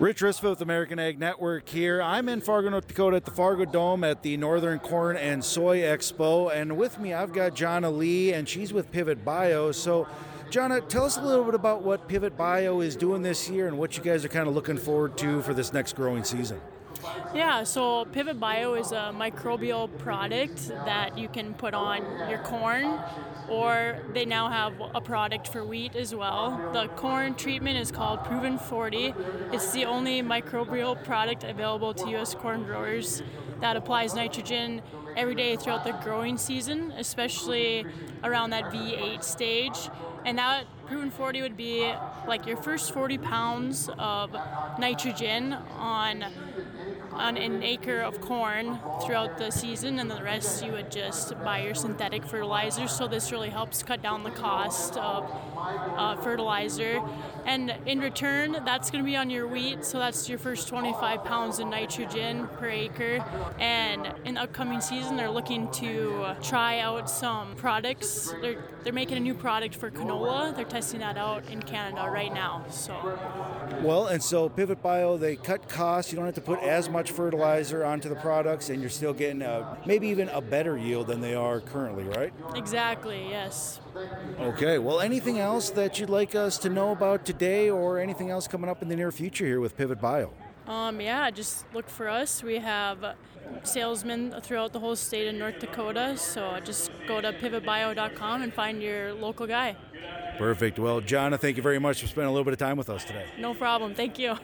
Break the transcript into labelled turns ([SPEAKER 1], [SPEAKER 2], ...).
[SPEAKER 1] Rich Risfeld with American Ag Network here. I'm in Fargo, North Dakota at the Fargo Dome at the Northern Corn and Soy Expo. And with me, I've got Jonna Lee, and she's with Pivot Bio. So, Jonna, tell us a little bit about what Pivot Bio is doing this year and what you guys are kind of looking forward to for this next growing season.
[SPEAKER 2] Yeah, so Pivot Bio is a microbial product that you can put on your corn, or they now have a product for wheat as well. The corn treatment is called Proven 40. It's the only microbial product available to U.S. corn growers that applies nitrogen every day throughout the growing season, especially around that V8 stage. And that proven 40 would be like your first 40 pounds of nitrogen on on an acre of corn throughout the season, and the rest you would just buy your synthetic fertilizer. So this really helps cut down the cost of uh, fertilizer. And in return, that's going to be on your wheat. So that's your first 25 pounds of nitrogen per acre. And in upcoming season, they're looking to try out some products. They're they're making a new product for canola. They're testing that out in Canada right now. So.
[SPEAKER 1] Well, and so Pivot Bio, they cut costs. You don't have to put as much fertilizer onto the products, and you're still getting a, maybe even a better yield than they are currently, right?
[SPEAKER 2] Exactly. Yes.
[SPEAKER 1] Okay. Well, anything else that you'd like us to know about today, or anything else coming up in the near future here with Pivot Bio?
[SPEAKER 2] Um, yeah, just look for us. We have salesmen throughout the whole state of North Dakota, so just go to pivotbio.com and find your local guy.
[SPEAKER 1] Perfect. Well, Jonna, thank you very much for spending a little bit of time with us today.
[SPEAKER 2] No problem. Thank you.